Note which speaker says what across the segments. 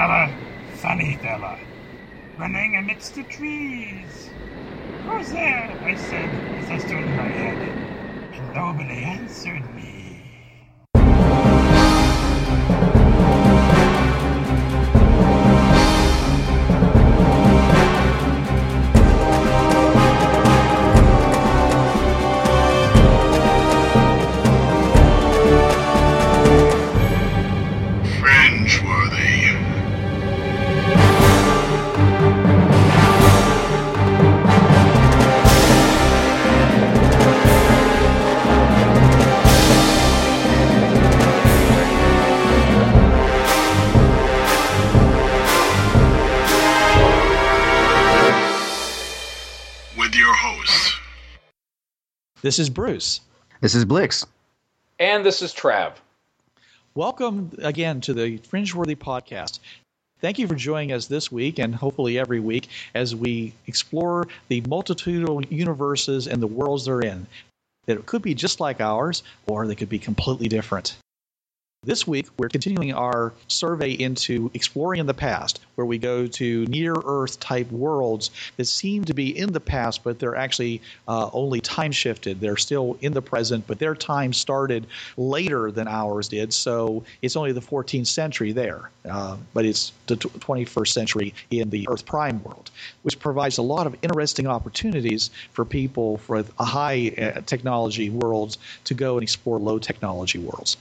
Speaker 1: fella, funny fella, running amidst the trees. Who's there? I said as I stood in my head, and nobody answered me.
Speaker 2: This is Bruce.
Speaker 3: This is Blix.
Speaker 4: And this is Trav.
Speaker 2: Welcome again to the Fringeworthy podcast. Thank you for joining us this week and hopefully every week as we explore the multitudinal universes and the worlds they're in. That could be just like ours or they could be completely different. This week, we're continuing our survey into exploring in the past, where we go to near Earth type worlds that seem to be in the past, but they're actually uh, only time shifted. They're still in the present, but their time started later than ours did. So it's only the 14th century there, uh, but it's the tw- 21st century in the Earth Prime world, which provides a lot of interesting opportunities for people for high uh, technology worlds to go and explore low technology worlds.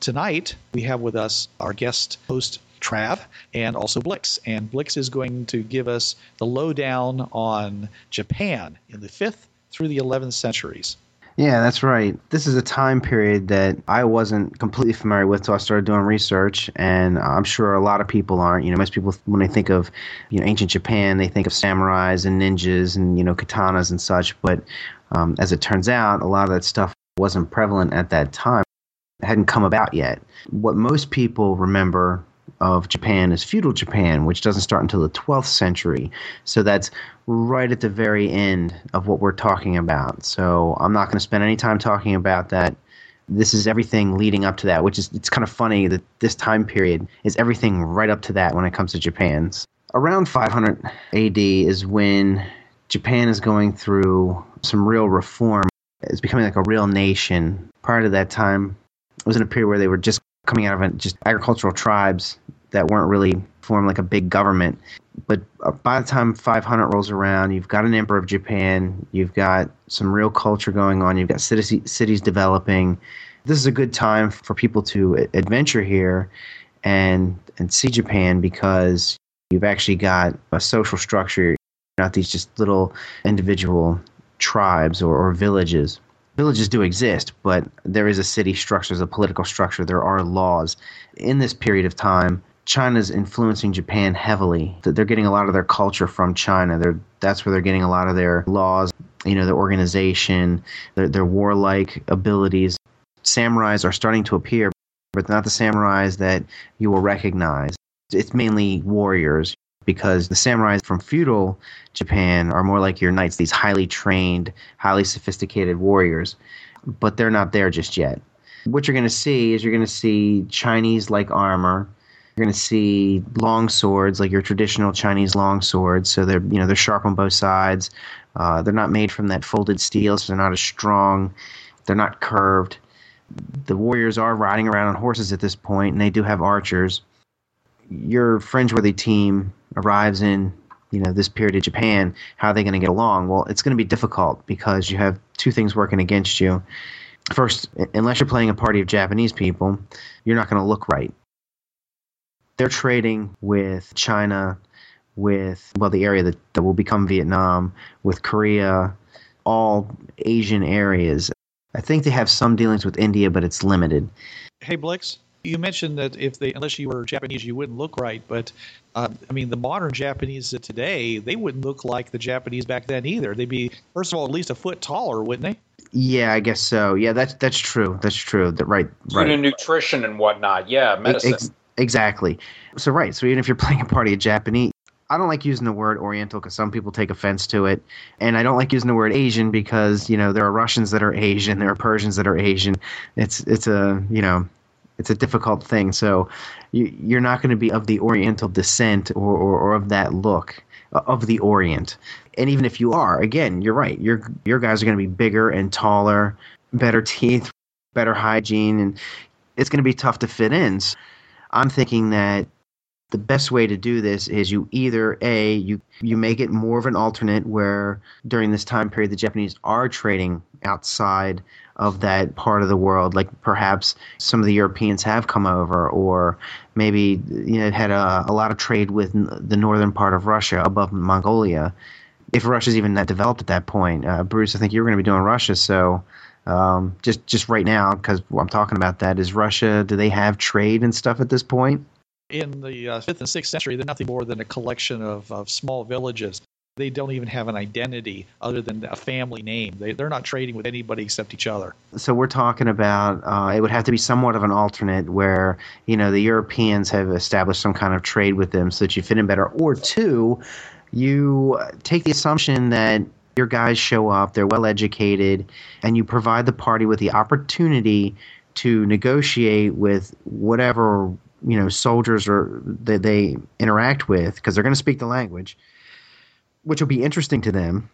Speaker 2: Tonight, we have with us our guest host, Trav, and also Blix. And Blix is going to give us the lowdown on Japan in the 5th through the 11th centuries.
Speaker 3: Yeah, that's right. This is a time period that I wasn't completely familiar with until I started doing research, and I'm sure a lot of people aren't. You know, most people when they think of you know ancient Japan, they think of samurais and ninjas and you know katanas and such. But um, as it turns out, a lot of that stuff wasn't prevalent at that time. Hadn't come about yet. What most people remember of Japan is feudal Japan, which doesn't start until the 12th century. So that's right at the very end of what we're talking about. So I'm not going to spend any time talking about that. This is everything leading up to that, which is it's kind of funny that this time period is everything right up to that when it comes to Japan's. Around 500 AD is when Japan is going through some real reform. It's becoming like a real nation. Prior to that time, it was in a period where they were just coming out of just agricultural tribes that weren't really formed like a big government. But uh, by the time 500 rolls around, you've got an emperor of Japan, you've got some real culture going on, you've got cities, cities developing. This is a good time for people to adventure here and and see Japan because you've actually got a social structure, not these just little individual tribes or, or villages villages do exist, but there is a city structure, there's a political structure, there are laws. In this period of time, China's influencing Japan heavily. They're getting a lot of their culture from China. They're, that's where they're getting a lot of their laws, you know, their organization, their, their warlike abilities. Samurais are starting to appear, but not the samurais that you will recognize. It's mainly warriors because the samurais from feudal Japan are more like your knights, these highly trained, highly sophisticated warriors, but they're not there just yet. What you're going to see is you're going to see Chinese like armor. You're going to see long swords, like your traditional Chinese long swords. So they're you know they're sharp on both sides. Uh, they're not made from that folded steel, so they're not as strong. They're not curved. The warriors are riding around on horses at this point, and they do have archers. Your fringeworthy team arrives in you know this period of Japan, how are they going to get along? Well, it's going to be difficult because you have two things working against you. First, unless you're playing a party of Japanese people, you're not going to look right. They're trading with China, with well the area that, that will become Vietnam, with Korea, all Asian areas. I think they have some dealings with India, but it's limited.
Speaker 2: Hey, Blix, you mentioned that if they, unless you were Japanese, you wouldn't look right. But uh, I mean, the modern Japanese of today, they wouldn't look like the Japanese back then either. They'd be, first of all, at least a foot taller, wouldn't they?
Speaker 3: Yeah, I guess so. Yeah, that's that's true. That's true. That right,
Speaker 4: Due
Speaker 3: right.
Speaker 4: to nutrition and whatnot. Yeah, medicine.
Speaker 3: Ex- exactly. So right. So even if you're playing a party of Japanese, I don't like using the word Oriental because some people take offense to it, and I don't like using the word Asian because you know there are Russians that are Asian, there are Persians that are Asian. It's it's a you know It's a difficult thing. So you, you're not going to be of the Oriental descent or, or, or of that look uh, of the Orient. And even if you are, again, you're right. Your your guys are going to be bigger and taller, better teeth, better hygiene, and it's going to be tough to fit in. So I'm thinking that the best way to do this is you either a you you make it more of an alternate where during this time period the Japanese are trading outside of that part of the world. Like perhaps some of the Europeans have come over or maybe you know had a, a lot of trade with the northern part of Russia above Mongolia. If Russia's even that developed at that point uh, Bruce I think you were going to be doing Russia so um, just just right now because I'm talking about that is Russia do they have trade and stuff at this point
Speaker 2: in the uh, fifth and sixth century, they're nothing more than a collection of, of small villages. They don't even have an identity other than a family name. They, they're not trading with anybody except each other.
Speaker 3: So we're talking about uh, it would have to be somewhat of an alternate where you know the Europeans have established some kind of trade with them so that you fit in better, or two, you take the assumption that your guys show up, they're well educated, and you provide the party with the opportunity to negotiate with whatever you know soldiers or that they interact with because they're going to speak the language, which will be interesting to them.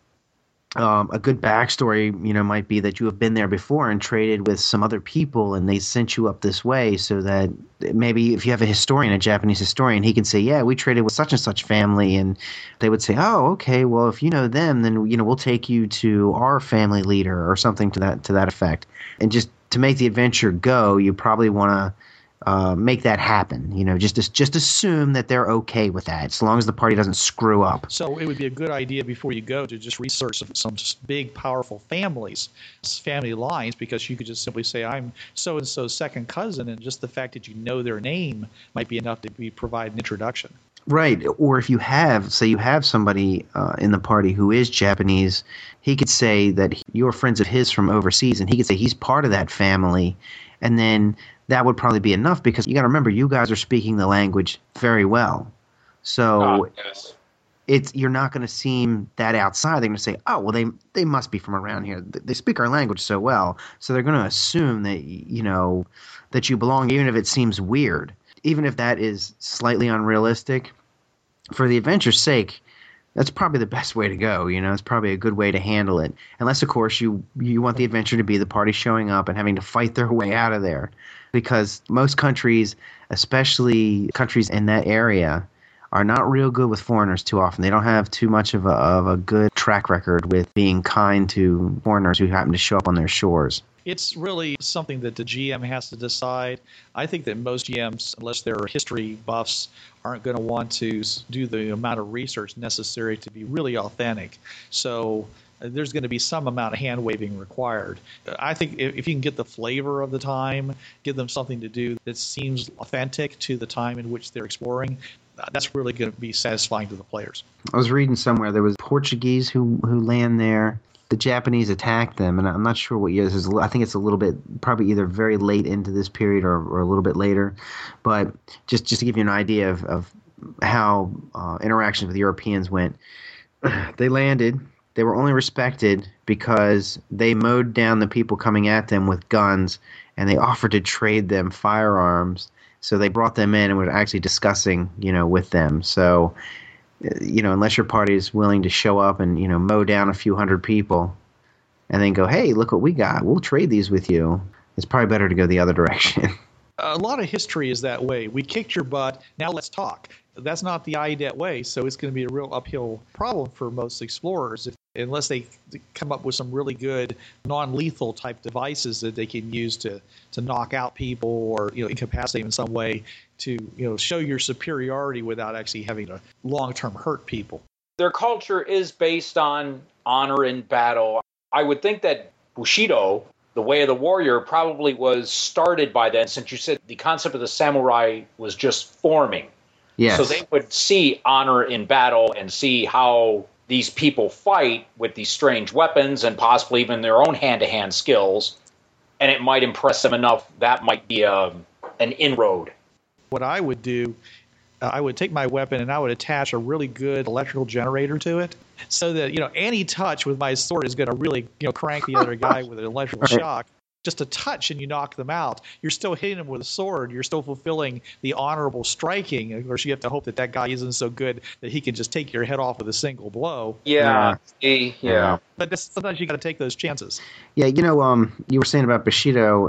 Speaker 3: Um, a good backstory, you know, might be that you have been there before and traded with some other people, and they sent you up this way, so that maybe if you have a historian, a Japanese historian, he can say, "Yeah, we traded with such and such family," and they would say, "Oh, okay, well, if you know them, then you know we'll take you to our family leader or something to that to that effect." And just to make the adventure go, you probably want to uh, make that happen. You know, just just assume that they're okay with that, as long as the party doesn't screw up.
Speaker 2: So it would be a good idea before you go to just research some, some big, powerful families, family lines, because you could just simply say, "I'm so and so's second cousin," and just the fact that you know their name might be enough to be provide an introduction.
Speaker 3: Right. Or if you have, say, you have somebody uh, in the party who is Japanese, he could say that you're friends of his from overseas, and he could say he's part of that family. And then that would probably be enough because you got to remember you guys are speaking the language very well. So
Speaker 4: oh, yes.
Speaker 3: it's you're not going to seem that outside. They're going to say, "Oh, well, they they must be from around here. They speak our language so well." So they're going to assume that you know that you belong, even if it seems weird, even if that is slightly unrealistic. For the adventure's sake, that's probably the best way to go. You know, it's probably a good way to handle it. Unless, of course, you you want the adventure to be the party showing up and having to fight their way out of there because most countries, especially countries in that area, are not real good with foreigners too often. They don't have too much of a, of a good track record with being kind to foreigners who happen to show up on their shores.
Speaker 2: It's really something that the GM has to decide. I think that most GMs, unless they're history buffs, aren't going to want to do the amount of research necessary to be really authentic. So uh, there's going to be some amount of hand waving required. I think if, you can get the flavor of the time, give them something to do that seems authentic to the time in which they're exploring, uh, that's really going to be satisfying to the players.
Speaker 3: I was reading somewhere there was Portuguese who who land there. The Japanese attacked them, and I'm not sure what year this is. I think it's a little bit, probably either very late into this period or, or a little bit later. But just just to give you an idea of, of how uh, interactions with Europeans went, they landed they were only respected because they mowed down the people coming at them with guns and they offered to trade them firearms. So they brought them in and were actually discussing, you know, with them. So, you know, unless your party is willing to show up and, you know, mow down a few hundred people and then go, hey, look what we got. We'll trade these with you. It's probably better to go the other direction.
Speaker 2: a lot of history is that way. We kicked your butt. Now let's talk. That's not the IDET way. So it's going to be a real uphill problem for most explorers if unless they come up with some really good non-lethal type devices that they can use to to knock out people or you know incapacitate them in some way to you know show your superiority without actually having to long-term hurt people.
Speaker 4: Their culture is based on honor in battle. I would think that Bushido, the way of the warrior, probably was started by then, since you said the concept of the samurai was just forming.
Speaker 3: Yes.
Speaker 4: So they would see honor in battle and see how these people fight with these strange weapons and possibly even their own hand to hand skills, and it might impress them enough that might be a, um, an inroad.
Speaker 2: What I would do, uh, I would take my weapon and I would attach a really good electrical generator to it so that, you know, any touch with my sword is going to really, you know, crank the other guy with an electrical right. shock. Just a touch and you knock them out. You're still hitting them with a sword. You're still fulfilling the honorable striking. Of course, you have to hope that that guy isn't so good that he can just take your head off with a single blow.
Speaker 4: Yeah, yeah. yeah.
Speaker 2: But sometimes you got to take those chances.
Speaker 3: Yeah, you know, um, you were saying about Bushido,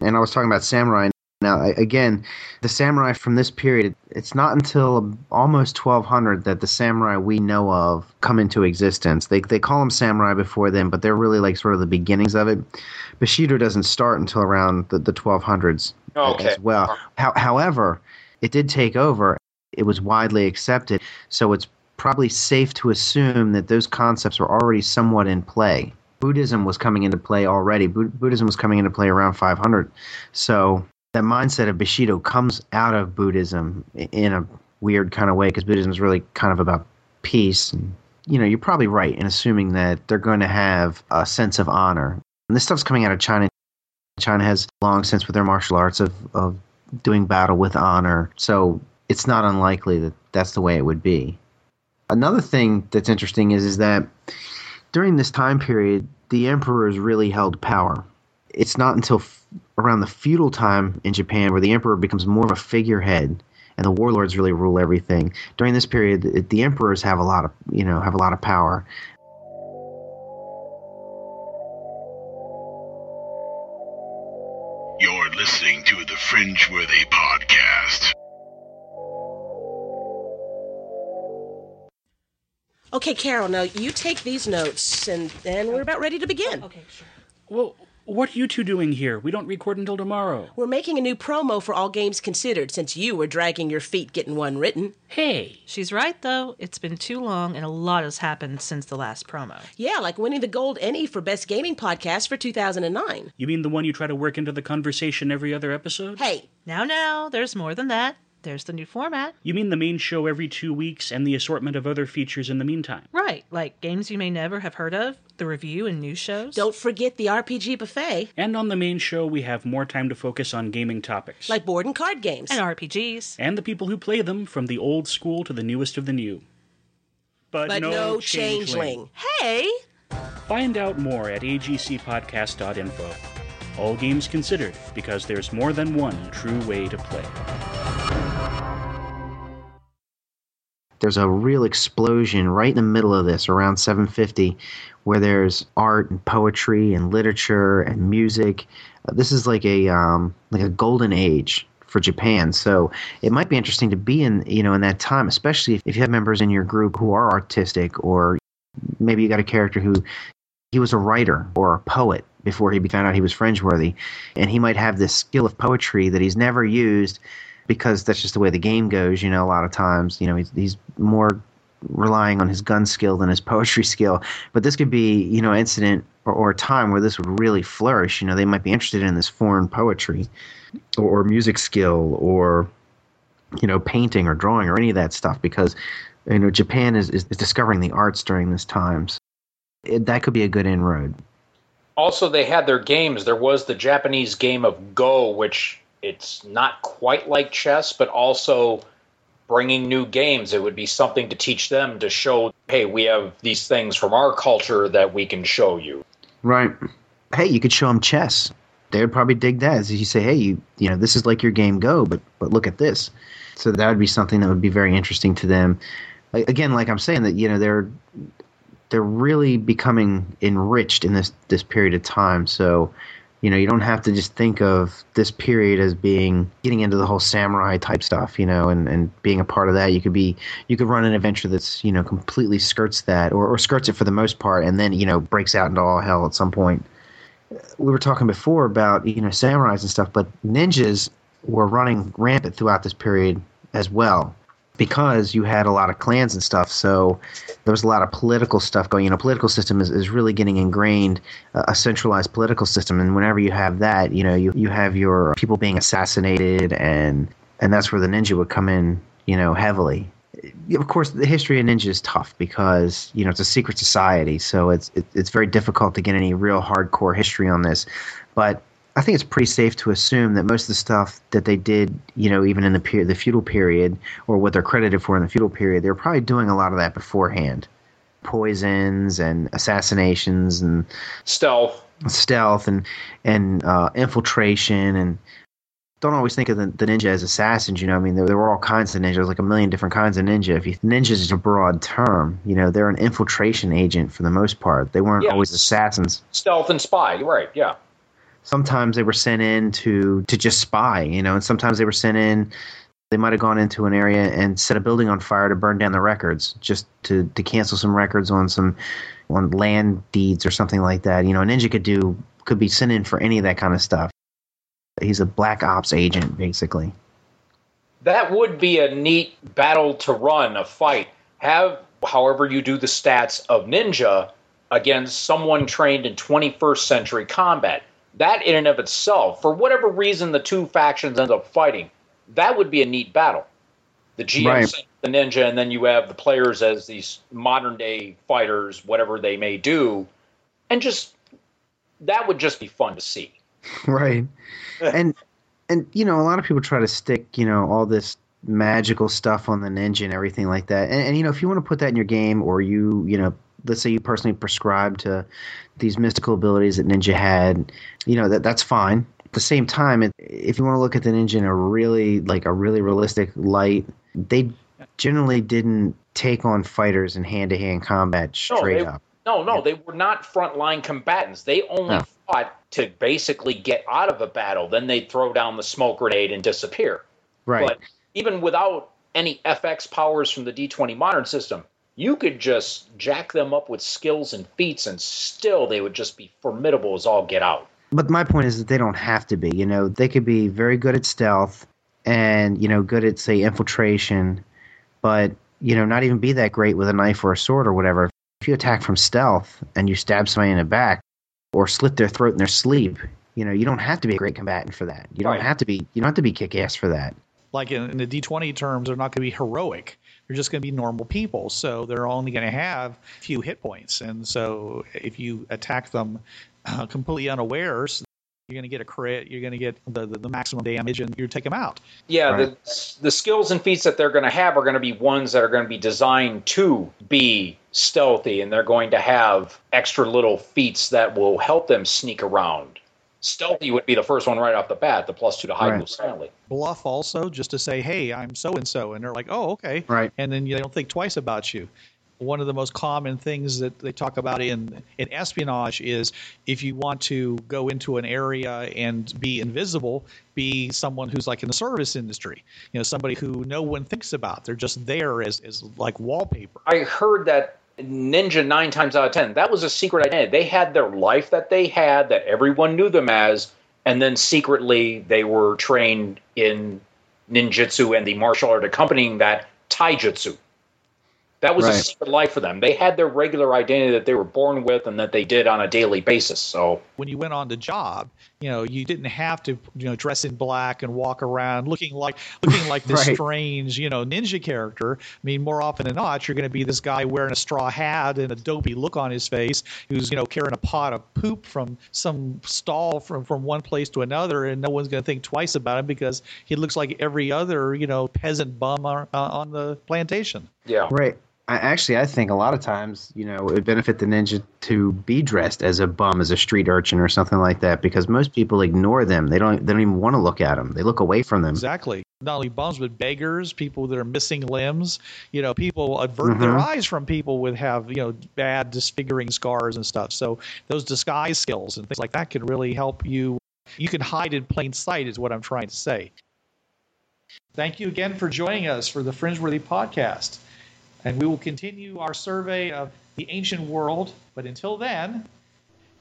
Speaker 3: and I was talking about samurai. Now, again, the samurai from this period, it's not until almost 1200 that the samurai we know of come into existence. They, they call them samurai before then, but they're really like sort of the beginnings of it. Bushido doesn't start until around the, the 1200s
Speaker 4: okay.
Speaker 3: as well. How, however, it did take over. It was widely accepted, so it's probably safe to assume that those concepts were already somewhat in play. Buddhism was coming into play already. Buddhism was coming into play around 500. So that mindset of Bushido comes out of Buddhism in a weird kind of way because Buddhism is really kind of about peace. And, you know, you're probably right in assuming that they're going to have a sense of honor. And this stuff's coming out of China. China has long since with their martial arts of, of doing battle with honor. So it's not unlikely that that's the way it would be. Another thing that's interesting is, is that during this time period, the emperors really held power. It's not until around the feudal time in Japan where the emperor becomes more of a figurehead and the warlords really rule everything. During this period, the, the emperors have a lot of you know have a lot of power.
Speaker 5: You're listening to the Fringeworthy podcast.
Speaker 6: Okay, Carol. Now you take these notes, and then we're about ready to begin.
Speaker 7: Okay, sure.
Speaker 8: Well, what are you two doing here? We don't record until tomorrow.
Speaker 6: We're making a new promo for All Games Considered since you were dragging your feet getting one written.
Speaker 8: Hey.
Speaker 7: She's right, though. It's been too long and a lot has happened since the last promo.
Speaker 6: Yeah, like winning the Gold Ennie for Best Gaming Podcast for 2009.
Speaker 8: You mean the one you try to work into the conversation every other episode?
Speaker 6: Hey.
Speaker 7: Now, now, there's more than that. There's the new format.
Speaker 8: You mean the main show every two weeks and the assortment of other features in the meantime?
Speaker 7: Right, like games you may never have heard of, the review and news shows.
Speaker 6: Don't forget the RPG buffet.
Speaker 8: And on the main show, we have more time to focus on gaming topics.
Speaker 6: Like board and card games.
Speaker 7: And RPGs.
Speaker 8: And the people who play them, from the old school to the newest of the new. But,
Speaker 6: but
Speaker 8: no,
Speaker 6: no
Speaker 8: changeling.
Speaker 6: changeling.
Speaker 7: Hey!
Speaker 8: Find out more at agcpodcast.info. All games considered, because there's more than one true way to play.
Speaker 3: There's a real explosion right in the middle of this around 750 where there's art and poetry and literature and music. Uh, this is like a um, like a golden age for Japan. So it might be interesting to be in you know in that time especially if, you have members in your group who are artistic or maybe you got a character who he was a writer or a poet before he found out he was fringe worthy, and he might have this skill of poetry that he's never used because that's just the way the game goes. You know, a lot of times, you know, he's, he's more relying on his gun skill than his poetry skill. But this could be, you know, incident or, or a time where this would really flourish. You know, they might be interested in this foreign poetry or, or music skill or, you know, painting or drawing or any of that stuff because, you know, Japan is, is, is discovering the arts during this time. So it, that could be a good inroad.
Speaker 4: Also, they had their games. There was the Japanese game of Go, which it's not quite like chess, but also bringing new games. It would be something to teach them to show, hey, we have these things from our culture that we can show you.
Speaker 3: Right. Hey, you could show them chess. They would probably dig that. As you say, hey, you you know, this is like your game Go, but but look at this. So that would be something that would be very interesting to them. Again, like I'm saying, that you know they're they're really becoming enriched in this this period of time. So you know you don't have to just think of this period as being getting into the whole samurai type stuff you know and, and being a part of that. You could be you could run an adventure that's you know completely skirts that or, or skirts it for the most part and then you know breaks out into all hell at some point. We were talking before about you know samurais and stuff but ninjas were running rampant throughout this period as well because you had a lot of clans and stuff. So there was a lot of political stuff going. You know, political system is, is really getting ingrained, uh, a centralized political system. And whenever you have that, you know, you, you have your people being assassinated, and and that's where the ninja would come in, you know, heavily. Of course, the history of ninja is tough because you know it's a secret society, so it's it, it's very difficult to get any real hardcore history on this. But I think it's pretty safe to assume that most of the stuff that they did, you know, even in the period, the feudal period, or what they're credited for in the feudal period, they were probably doing a lot of that beforehand. poisons and assassinations and
Speaker 4: Stealth.
Speaker 3: stealth and and uh, infiltration and don't always think of the, the ninja as assassins. You know, I mean, there, there were all kinds of ninjas, like a million different kinds of ninja. If you, ninjas is a broad term, you know, they're an infiltration agent for the most part. They weren't
Speaker 4: Yes.
Speaker 3: always assassins.
Speaker 4: Stealth and spy. Right. Yeah.
Speaker 3: Sometimes they were sent in to to just spy, you know, and sometimes they were sent in. They might have gone into an area and set a building on fire to burn down the records, just to to cancel some records on some on land deeds or something like that. You know, a ninja could do could be sent in for any of that kind of stuff. He's a black ops agent, basically.
Speaker 4: That would be a neat battle to run, a fight. Have, however, you do the stats of Ninja against someone trained in 21st century combat. That, in and of itself, for whatever reason the two factions end up fighting, that would be a neat battle. The GM
Speaker 3: Right.
Speaker 4: the ninja, and then you have the players as these modern day fighters, whatever they may do, and just that would just be fun to see.
Speaker 3: right and and you know a lot of people try to stick you know all this magical stuff on the ninja and everything like that and, and you know if you want to put that in your game or you you know let's say you personally prescribe to these mystical abilities that ninja had you know that that's fine at the same time it, if you want to look at the ninja in a really like a really realistic light they generally didn't take on fighters in hand-to-hand combat straight
Speaker 4: they,
Speaker 3: up
Speaker 4: No, no, they were not frontline combatants. They only
Speaker 3: No.
Speaker 4: fought to basically get out of a battle. Then they'd throw down the smoke grenade and disappear.
Speaker 3: right
Speaker 4: But even without any FX powers from the D20 modern system, you could just jack them up with skills and feats, and still they would just be formidable as all get out.
Speaker 3: But my point is that they don't have to be. You know, they could be very good at stealth and, you know, good at, say, infiltration, but, you know, not even be that great with a knife or a sword or whatever. If you attack from stealth and you stab somebody in the back or slit their throat in their sleep, you know, you don't have to be a great combatant for that. You don't
Speaker 4: Right.
Speaker 3: have to be you don't have to be kick ass for that.
Speaker 2: Like in, in the D20 terms, they're not going to be heroic. They're just going to be normal people. So they're only going to have a few hit points. And so if you attack them uh, completely unawares, you're going to get a crit, you're going to get the, the, the maximum damage, and you take them out.
Speaker 4: Yeah,
Speaker 3: Right.
Speaker 4: the the skills and feats that they're going to have are going to be ones that are going to be designed to be stealthy, and they're going to have extra little feats that will help them sneak around. Stealthy would be the first one right off the bat, the plus two to hide
Speaker 3: Right.
Speaker 4: move silently.
Speaker 2: Bluff also, just to say, hey, I'm so and so. And they're like, oh, okay.
Speaker 3: Right.
Speaker 2: And then they don't think twice about you. One of the most common things that they talk about in, in espionage is if you want to go into an area and be invisible, be someone who's like in the service industry. You know, somebody who no one thinks about. They're just there as, as like wallpaper.
Speaker 4: I heard that Ninja nine times out of ten, that was a secret identity. They had their life that they had that everyone knew them as, and then secretly they were trained in ninjutsu and the martial art accompanying that taijutsu. That was a
Speaker 3: Right.
Speaker 4: secret life for them. They had their regular identity that they were born with and that they did on a daily basis. So
Speaker 2: when you went on the job, you know, you didn't have to, you know, dress in black and walk around looking like looking like this
Speaker 3: Right.
Speaker 2: strange, you know, ninja character. I mean, more often than not, you're going to be this guy wearing a straw hat and a dopey look on his face, who's you know carrying a pot of poop from some stall from from one place to another, and no one's going to think twice about him because he looks like every other, you know, peasant bum on, uh, on the plantation.
Speaker 4: yeah.
Speaker 3: Right. I, actually, I think a lot of times, you know, it would benefit the ninja to be dressed as a bum, as a street urchin or something like that, because most people ignore them. They don't. They don't even want to look at them. They look away from them.
Speaker 2: Exactly. Not only bums, but beggars, people that are missing limbs. You know, people avert their
Speaker 3: Mhm.
Speaker 2: eyes from people with have you know bad disfiguring scars and stuff. So those disguise skills and things like that can really help you. You can hide in plain sight, is what I'm trying to say. Thank you again for joining us for the Fringeworthy podcast, and we will continue our survey of the ancient world. But until then,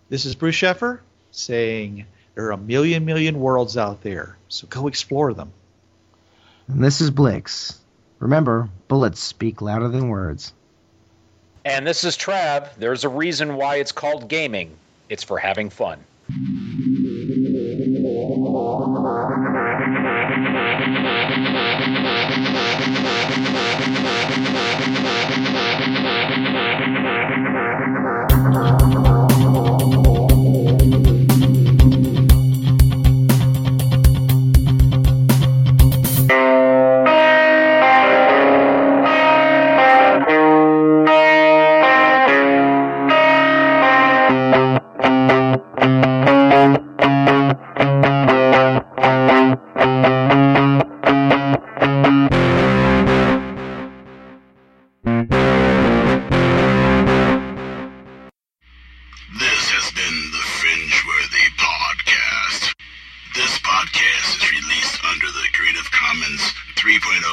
Speaker 2: this is Bruce Sheffer saying there are a million million worlds out there, so go explore them.
Speaker 3: And this is Blix. Remember, bullets speak louder than words.
Speaker 4: And this is Trav. There's a reason why it's called gaming. It's for having fun. Thank you.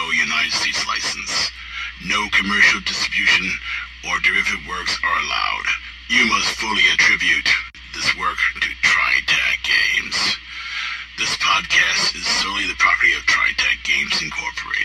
Speaker 4: no United States license.
Speaker 5: No commercial distribution or derivative works are allowed. You must fully attribute this work to Tri Tac Games. This podcast is solely the property of Tri Tac Games Incorporated.